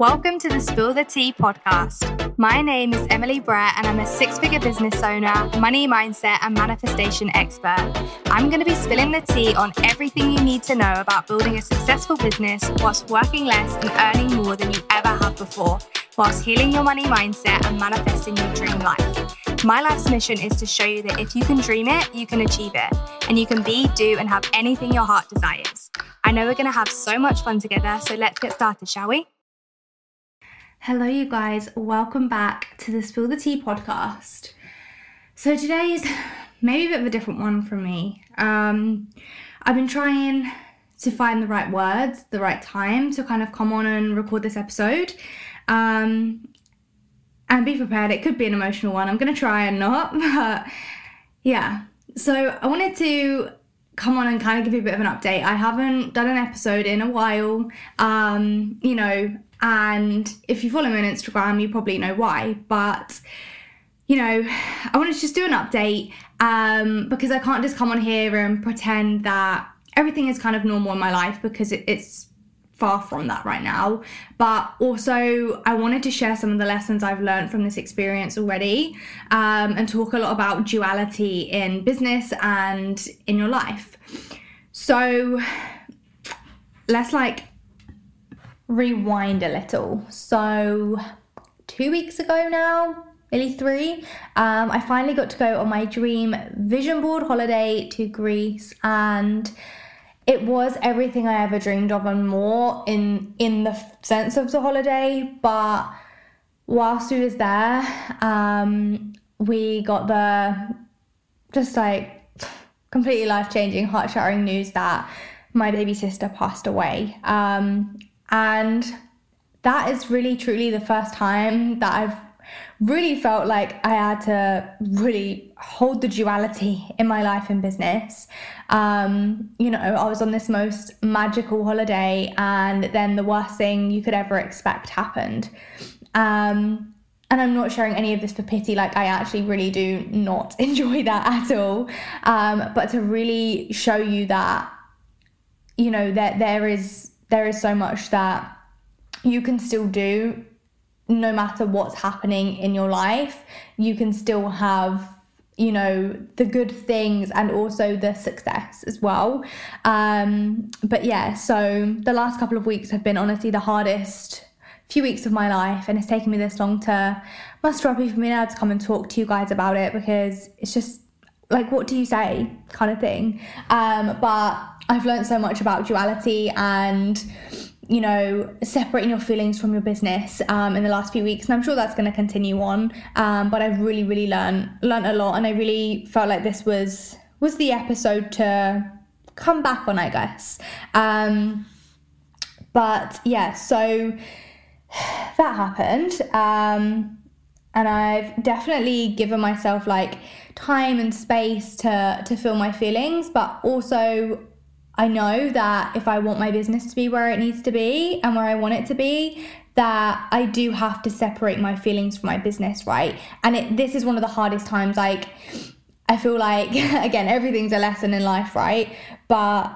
Welcome to the Spill the Tea podcast. My name is Emily Brett, and I'm a six figure business owner, money mindset, and manifestation expert. I'm going to be spilling the tea on everything you need to know about building a successful business whilst working less and earning more than you ever have before, whilst healing your money mindset and manifesting your dream life. My life's mission is to show you that if you can dream it, you can achieve it, and you can be, do, and have anything your heart desires. I know we're going to have so much fun together, so let's get started, shall we? Hello, you guys. Welcome back to the Spill the Tea podcast. So, today is maybe a bit of a different one for me. Um, I've been trying to find the right words, the right time to kind of come on and record this episode. Um, and be prepared, it could be an emotional one. I'm going to try and not, but yeah. So, I wanted to come on and kind of give you a bit of an update. I haven't done an episode in a while. Um, you know, and if you follow me on Instagram, you probably know why. But, you know, I wanted to just do an update um, because I can't just come on here and pretend that everything is kind of normal in my life because it, it's far from that right now. But also, I wanted to share some of the lessons I've learned from this experience already um, and talk a lot about duality in business and in your life. So, let's like rewind a little. So, two weeks ago now, nearly three, um, I finally got to go on my dream vision board holiday to Greece, and it was everything I ever dreamed of and more in in the sense of the holiday. But whilst we was there, um, we got the just like completely life changing, heart shattering news that my baby sister passed away. Um, and that is really truly the first time that I've really felt like I had to really hold the duality in my life and business. Um, you know, I was on this most magical holiday, and then the worst thing you could ever expect happened. Um, and I'm not sharing any of this for pity, like, I actually really do not enjoy that at all. Um, but to really show you that, you know, that there is there is so much that you can still do no matter what's happening in your life. You can still have you know the good things and also the success as well um but yeah so the last couple of weeks have been honestly the hardest few weeks of my life and it's taken me this long to muster up even being able to come and talk to you guys about it because it's just like what do you say kind of thing um but I've learned so much about duality and you know separating your feelings from your business um, in the last few weeks and i'm sure that's going to continue on um, but i've really really learned learned a lot and i really felt like this was was the episode to come back on i guess. Um, but yeah so that happened um, and i've definitely given myself like time and space to to feel my feelings but also I know that if I want my business to be where it needs to be and where I want it to be, that I do have to separate my feelings from my business, right? And it, this is one of the hardest times. Like, I feel like, again, everything's a lesson in life, right? But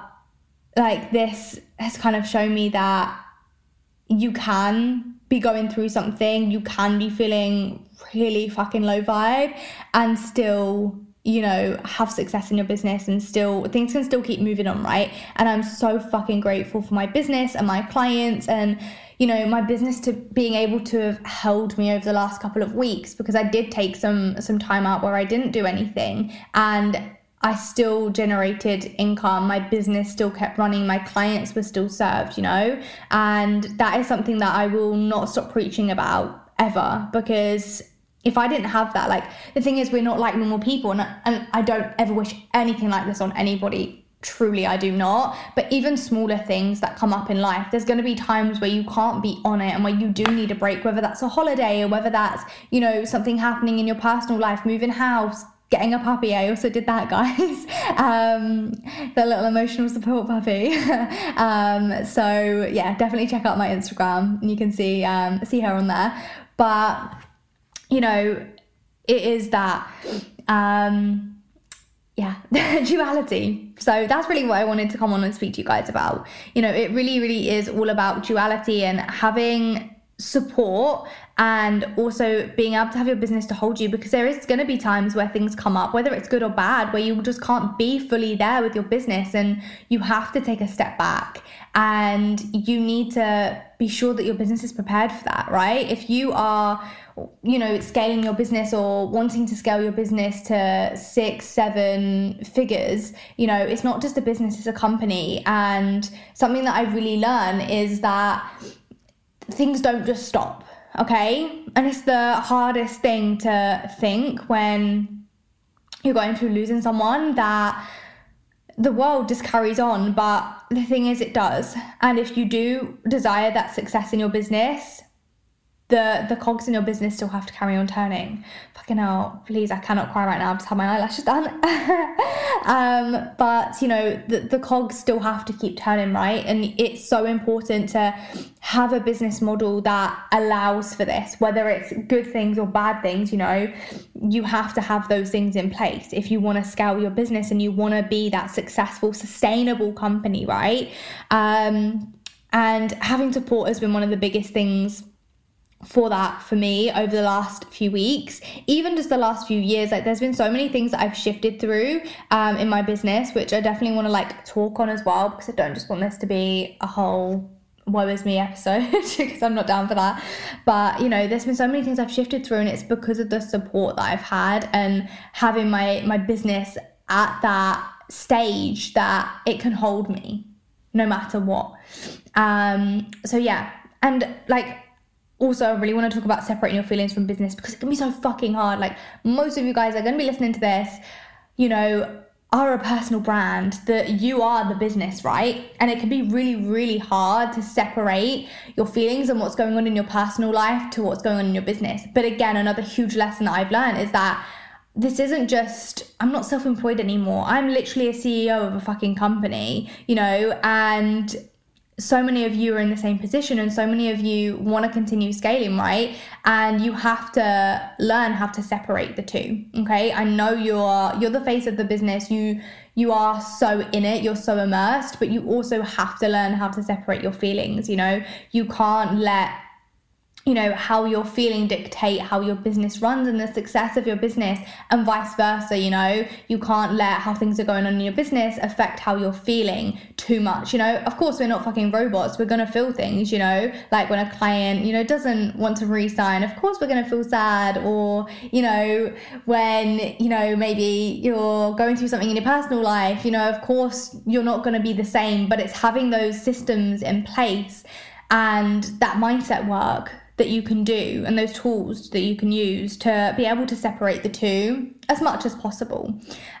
like, this has kind of shown me that you can be going through something, you can be feeling really fucking low vibe and still you know, have success in your business and still things can still keep moving on, right? And I'm so fucking grateful for my business and my clients and you know, my business to being able to have held me over the last couple of weeks because I did take some some time out where I didn't do anything and I still generated income. My business still kept running. My clients were still served, you know? And that is something that I will not stop preaching about ever because if I didn't have that, like the thing is, we're not like normal people, and, and I don't ever wish anything like this on anybody. Truly, I do not. But even smaller things that come up in life, there's going to be times where you can't be on it and where you do need a break, whether that's a holiday or whether that's, you know, something happening in your personal life, moving house, getting a puppy. I also did that, guys. Um, the little emotional support puppy. um, so yeah, definitely check out my Instagram and you can see um, see her on there. But you know, it is that um yeah, duality. So that's really what I wanted to come on and speak to you guys about. You know, it really, really is all about duality and having support and also being able to have your business to hold you because there is going to be times where things come up whether it's good or bad where you just can't be fully there with your business and you have to take a step back and you need to be sure that your business is prepared for that right if you are you know scaling your business or wanting to scale your business to six seven figures you know it's not just a business it's a company and something that i've really learned is that things don't just stop, okay? And it's the hardest thing to think when you're going through losing someone that the world just carries on. But the thing is, it does. And if you do desire that success in your business, the the cogs in your business still have to carry on turning. Fucking hell, please, I cannot cry right now. I've just had my eyelashes done. um, but you know, the, the cogs still have to keep turning, right? And it's so important to have a business model that allows for this, whether it's good things or bad things, you know, you have to have those things in place if you want to scale your business and you want to be that successful, sustainable company, right? Um, and having support has been one of the biggest things for that for me over the last few weeks. Even just the last few years like there's been so many things that i've shifted through um, in my business which i definitely want to like talk on as well because i don't just want this to be a whole woe is me episode because i'm not down for that. But you know there's been so many things i've shifted through and it's because of the support that i've had and having my my business at that stage that it can hold me no matter what. Um so yeah. And like also, I really want to talk about separating your feelings from business because it can be so fucking hard. Like, most of you guys are going to be listening to this, you know, are a personal brand, that you are the business, right? And it can be really, really hard to separate your feelings and what's going on in your personal life to what's going on in your business. But again, another huge lesson that I've learned is that this isn't just I'm not self-employed anymore. I'm literally a CEO of a fucking company, you know, and so many of you are in the same position and so many of you want to continue scaling right? And you have to learn how to separate the two okay? I know you're you're the face of the business. You you are so in it. You're so immersed but you also have to learn how to separate your feelings you know? You can't let you know how you're feeling dictate how your business runs and the success of your business and vice versa you know? You can't let how things are going on in your business affect how you're feeling too much you know? Of course we're not fucking robots. We're gonna feel things you know? Like when a client you know doesn't want to resign of course we're gonna feel sad. Or you know when you know maybe you're going through something in your personal life you know of course you're not gonna be the same but it's having those systems in place and that mindset work that you can do and those tools that you can use to be able to separate the two as much as possible.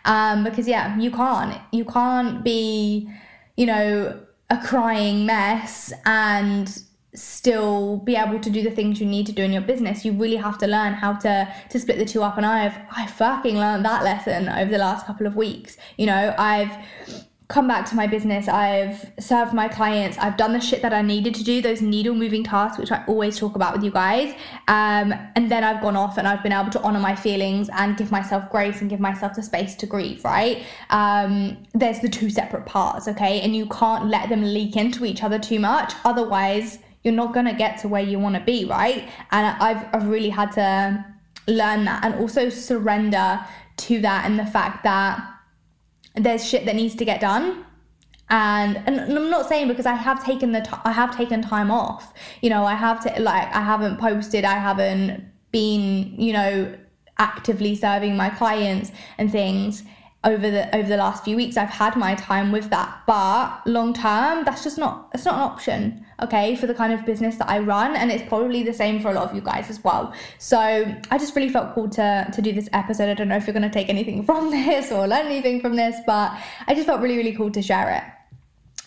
Um, because yeah you can't you can't be you know a crying mess and still be able to do the things you need to do in your business. You really have to learn how to to split the two up. And i've i fucking learned that lesson over the last couple of weeks. You know i've come back to my business. I've served my clients. I've done the shit that I needed to do, those needle moving tasks, which I always talk about with you guys. Um, and then I've gone off and I've been able to honor my feelings and give myself grace and give myself the space to grieve, right? Um, there's the two separate parts, okay? And you can't let them leak into each other too much. Otherwise, you're not going to get to where you want to be, right? And I've, I've really had to learn that and also surrender to that and the fact that there's shit that needs to get done and and I'm not saying because I have taken the t- I have taken time off. You know, I have to like I haven't posted, I haven't been, you know, actively serving my clients and things over the over the last few weeks. I've had my time with that, but long term, that's just not it's not an option okay, for the kind of business that I run. And it's probably the same for a lot of you guys as well. So I just really felt cool to, to do this episode. I don't know if you're going to take anything from this or learn anything from this, but I just felt really, really cool to share it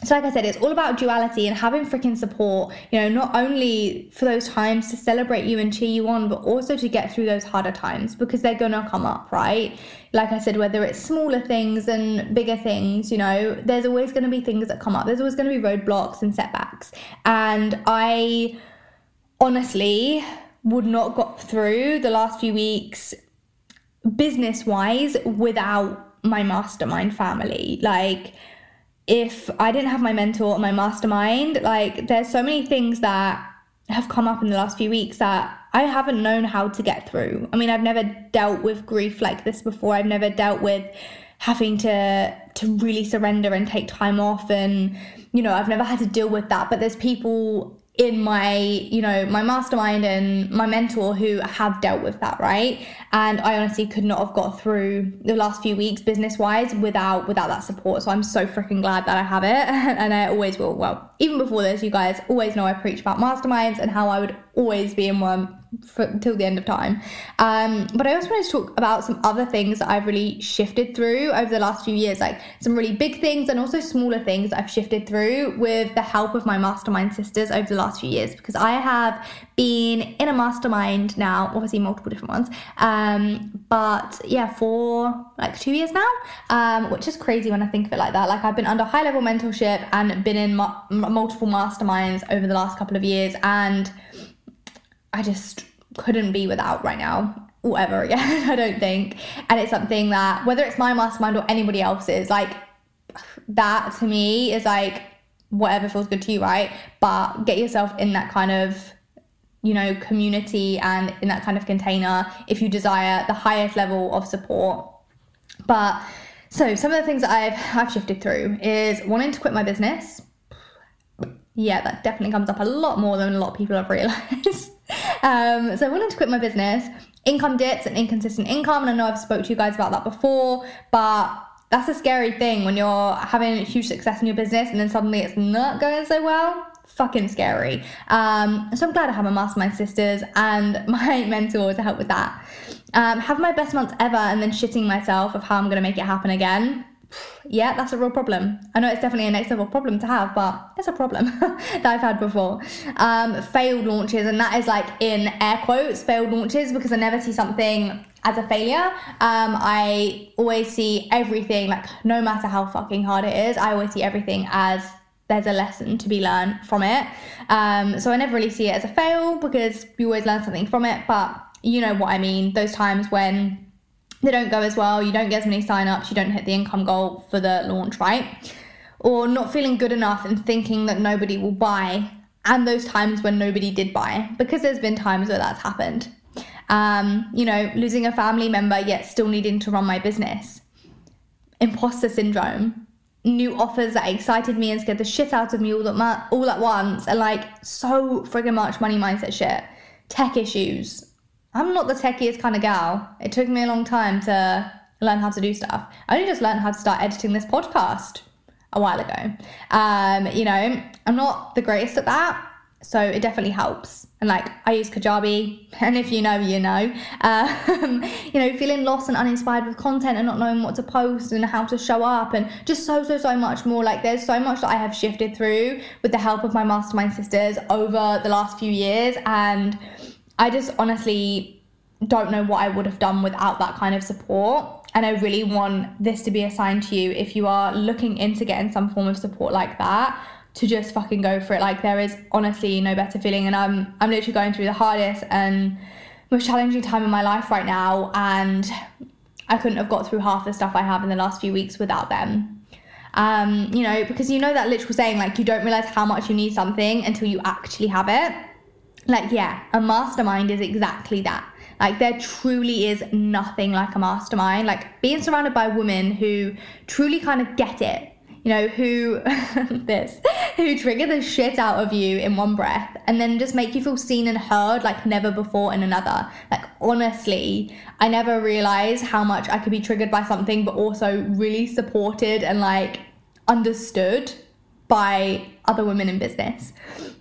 so like i said it's all about duality and having freaking support you know not only for those times to celebrate you and cheer you on but also to get through those harder times because they're gonna come up right? Like i said whether it's smaller things and bigger things you know there's always to be things that come up. There's always to be roadblocks and setbacks. And i honestly would not got through the last few weeks business wise without my mastermind family. Like if I didn't have my mentor or my mastermind, like there's so many things that have come up in the last few weeks that I haven't known how to get through. I mean, I've never dealt with grief like this before. I've never dealt with having to to really surrender and take time off and you know, I've never had to deal with that, but there's people in my you know my mastermind and my mentor who have dealt with that right? And i honestly could not have got through the last few weeks business wise without without that support. So i'm so freaking glad that i have it and i always will. Well even before this you guys always know i preach about masterminds and how i would always be in one until the end of time. Um, but I also wanted to talk about some other things that I've really shifted through over the last few years, like some really big things and also smaller things I've shifted through with the help of my mastermind sisters over the last few years. Because I have been in a mastermind now, obviously multiple different ones, um, but yeah, for like two years now, um, which is crazy when I think of it like that. Like I've been under high level mentorship and been in ma- multiple masterminds over the last couple of years, and I just couldn't be without right now or ever again, I don't think. And it's something that, whether it's my mastermind or anybody else's, like that to me is like whatever feels good to you, right? But get yourself in that kind of you know community and in that kind of container if you desire the highest level of support but so some of the things that I've I've shifted through is wanting to quit my business yeah that definitely comes up a lot more than a lot of people have realized um, so I wanted to quit my business. Income dips and inconsistent income, and I know I've spoke to you guys about that before, but that's a scary thing when you're having huge success in your business and then suddenly it's not going so well. Fucking scary. Um, so I'm glad I have my mastermind sisters and my mentor to help with that. Um, have my best months ever and then shitting myself of how I'm going to make it happen again yeah, that's a real problem. I know it's definitely a next level problem to have, but it's a problem that I've had before. Um, failed launches, and that is like in air quotes, failed launches, because I never see something as a failure. Um, I always see everything, like no matter how fucking hard it is, I always see everything as there's a lesson to be learned from it. Um, so I never really see it as a fail because you always learn something from it, but you know what I mean. Those times when they don't go as well, you don't get as many sign-ups, you don't hit the income goal for the launch, right? Or not feeling good enough and thinking that nobody will buy, and those times when nobody did buy, because there's been times where that's happened. Um, you know, losing a family member yet still needing to run my business. Imposter syndrome. New offers that excited me and scared the shit out of me all at, all at once, and like so friggin' much money mindset shit. Tech issues, I'm not the techiest kind of gal. It took me a long time to learn how to do stuff. I only just learned how to start editing this podcast a while ago. Um, you know, I'm not the greatest at that, so it definitely helps. And like, I use Kajabi, and if you know, you know. Um, you know, feeling lost and uninspired with content and not knowing what to post and how to show up, and just so, so, so much more. Like, there's so much that I have shifted through with the help of my mastermind sisters over the last few years, and I just honestly don't know what I would have done without that kind of support. And I really want this to be a sign to you if you are looking into getting some form of support like that to just fucking go for it. Like there is honestly no better feeling and I'm I'm literally going through the hardest and most challenging time in my life right now and I couldn't have got through half the stuff I have in the last few weeks without them. Um, you know, because you know that literal saying like you don't realize how much you need something until you actually have it like yeah a mastermind is exactly that. Like there truly is nothing like a mastermind. Like being surrounded by women who truly kind of get it you know who this who trigger the shit out of you in one breath and then just make you feel seen and heard like never before in another. Like honestly i never realized how much i could be triggered by something but also really supported and like understood by other women in business,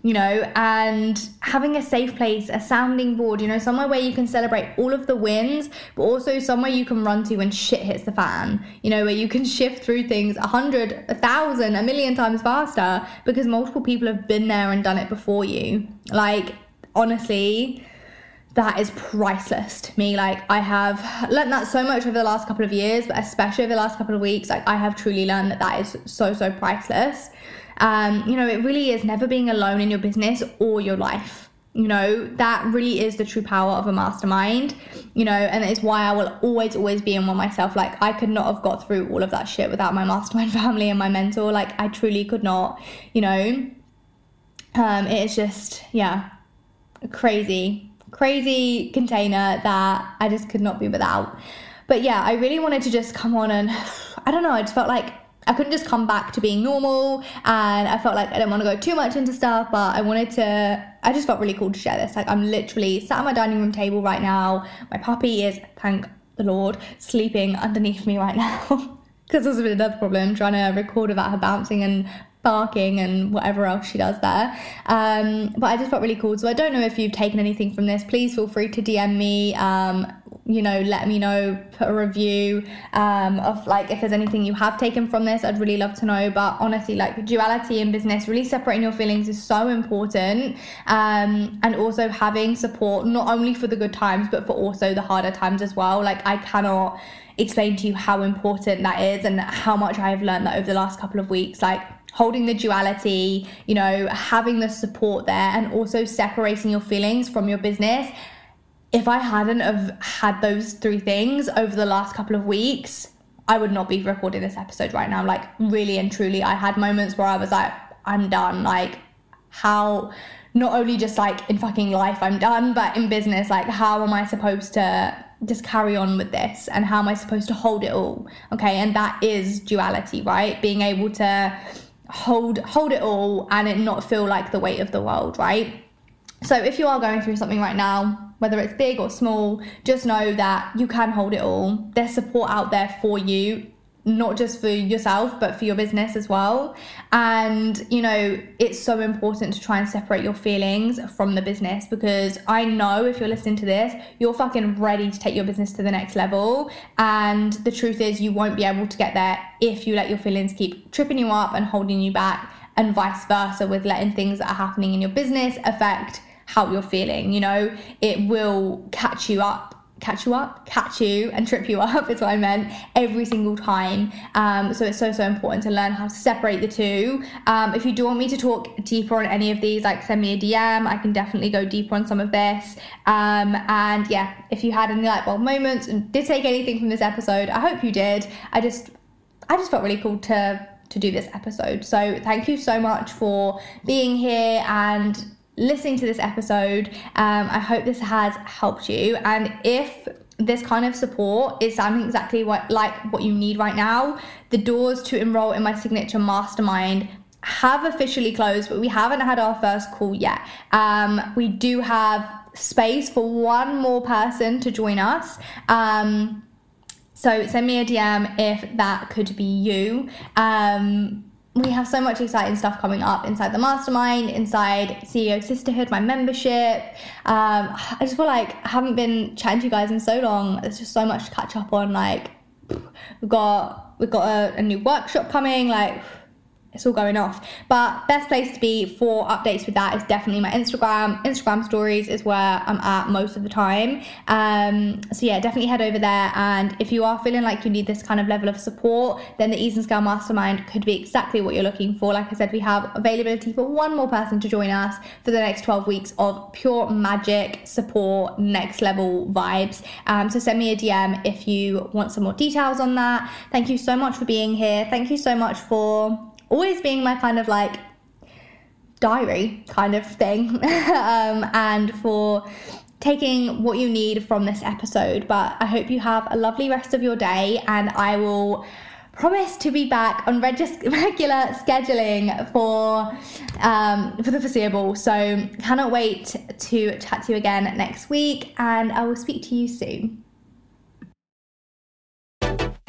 you know, and having a safe place, a sounding board, you know, somewhere where you can celebrate all of the wins, but also somewhere you can run to when shit hits the fan, you know, where you can shift through things a hundred, a thousand, a million times faster because multiple people have been there and done it before you. Like, honestly, that is priceless to me. Like I have learned that so much over the last couple of years, but especially over the last couple of weeks, like I have truly learned that that is so so priceless. Um, you know, it really is never being alone in your business or your life. You know, that really is the true power of a mastermind, you know, and it's why I will always, always be in one myself. Like, I could not have got through all of that shit without my mastermind family and my mentor. Like, I truly could not, you know. Um, it's just, yeah, crazy, crazy container that I just could not be without. But yeah, I really wanted to just come on and I don't know, I just felt like I couldn't just come back to being normal and I felt like I didn't want to go too much into stuff, but I wanted to I just felt really cool to share this. Like I'm literally sat at my dining room table right now. My puppy is, thank the Lord, sleeping underneath me right now. Because this has been another problem trying to record without her bouncing and barking and whatever else she does there. Um, but I just felt really cool. So I don't know if you've taken anything from this. Please feel free to DM me. Um, you know, let me know, put a review um, of like if there's anything you have taken from this. I'd really love to know. But honestly, like duality in business, really separating your feelings is so important. Um, and also having support, not only for the good times, but for also the harder times as well. Like, I cannot explain to you how important that is and how much I have learned that over the last couple of weeks. Like, holding the duality, you know, having the support there, and also separating your feelings from your business. If I hadn't have had those three things over the last couple of weeks, I would not be recording this episode right now. Like, really and truly, I had moments where I was like, I'm done. Like, how, not only just like in fucking life, I'm done, but in business, like, how am I supposed to just carry on with this? And how am I supposed to hold it all? Okay. And that is duality, right? Being able to, hold hold it all and it not feel like the weight of the world, right? So if you are going through something right now, whether it's big or small, just know that you can hold it all. There's support out there for you not just for yourself but for your business as well and you know it's so important to try and separate your feelings from the business because i know if you're listening to this you're fucking ready to take your business to the next level and the truth is you won't be able to get there if you let your feelings keep tripping you up and holding you back and vice versa with letting things that are happening in your business affect how you're feeling you know it will catch you up catch you up, catch you, and trip you up is what I meant every single time. Um, so it's so so important to learn how to separate the two. Um, if you do want me to talk deeper on any of these, like send me a DM. I can definitely go deeper on some of this. Um, and yeah, if you had any light bulb moments and did take anything from this episode, I hope you did. I just I just felt really cool to to do this episode. So thank you so much for being here and listening to this episode. Um, I hope this has helped you. And if this kind of support is sounding exactly what like what you need right now, the doors to enroll in my signature mastermind have officially closed, but we haven't had our first call yet. Um, we do have space for one more person to join us. Um, so send me a DM if that could be you. Um, we have so much exciting stuff coming up inside the mastermind, inside CEO Sisterhood, my membership. Um, I just feel like I haven't been chatting to you guys in so long. There's just so much to catch up on. Like we've got we've got a, a new workshop coming. Like it's all going off. But best place to be for updates with that is definitely my Instagram. Instagram stories is where I'm at most of the time. Um, so yeah, definitely head over there. And if you are feeling like you need this kind of level of support, then the Ease and Scale Mastermind could be exactly what you're looking for. Like I said, we have availability for one more person to join us for the next 12 weeks of pure magic support, next level vibes. Um, so send me a DM if you want some more details on that. Thank you so much for being here. Thank you so much for always being my kind of like diary kind of thing. Um, and for taking what you need from this episode. But i hope you have a lovely rest of your day and i will promise to be back on regis- regular scheduling for um, for the foreseeable. So cannot wait to chat to you again next week and i will speak to you soon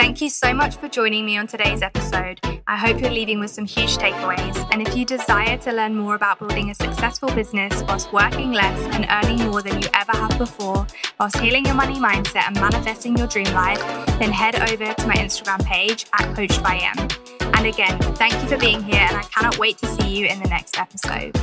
Thank you so much for joining me on today's episode. I hope you're leaving with some huge takeaways. And if you desire to learn more about building a successful business whilst working less and earning more than you ever have before, whilst healing your money mindset and manifesting your dream life, then head over to my Instagram page at Coached by M. And again, thank you for being here, and I cannot wait to see you in the next episode.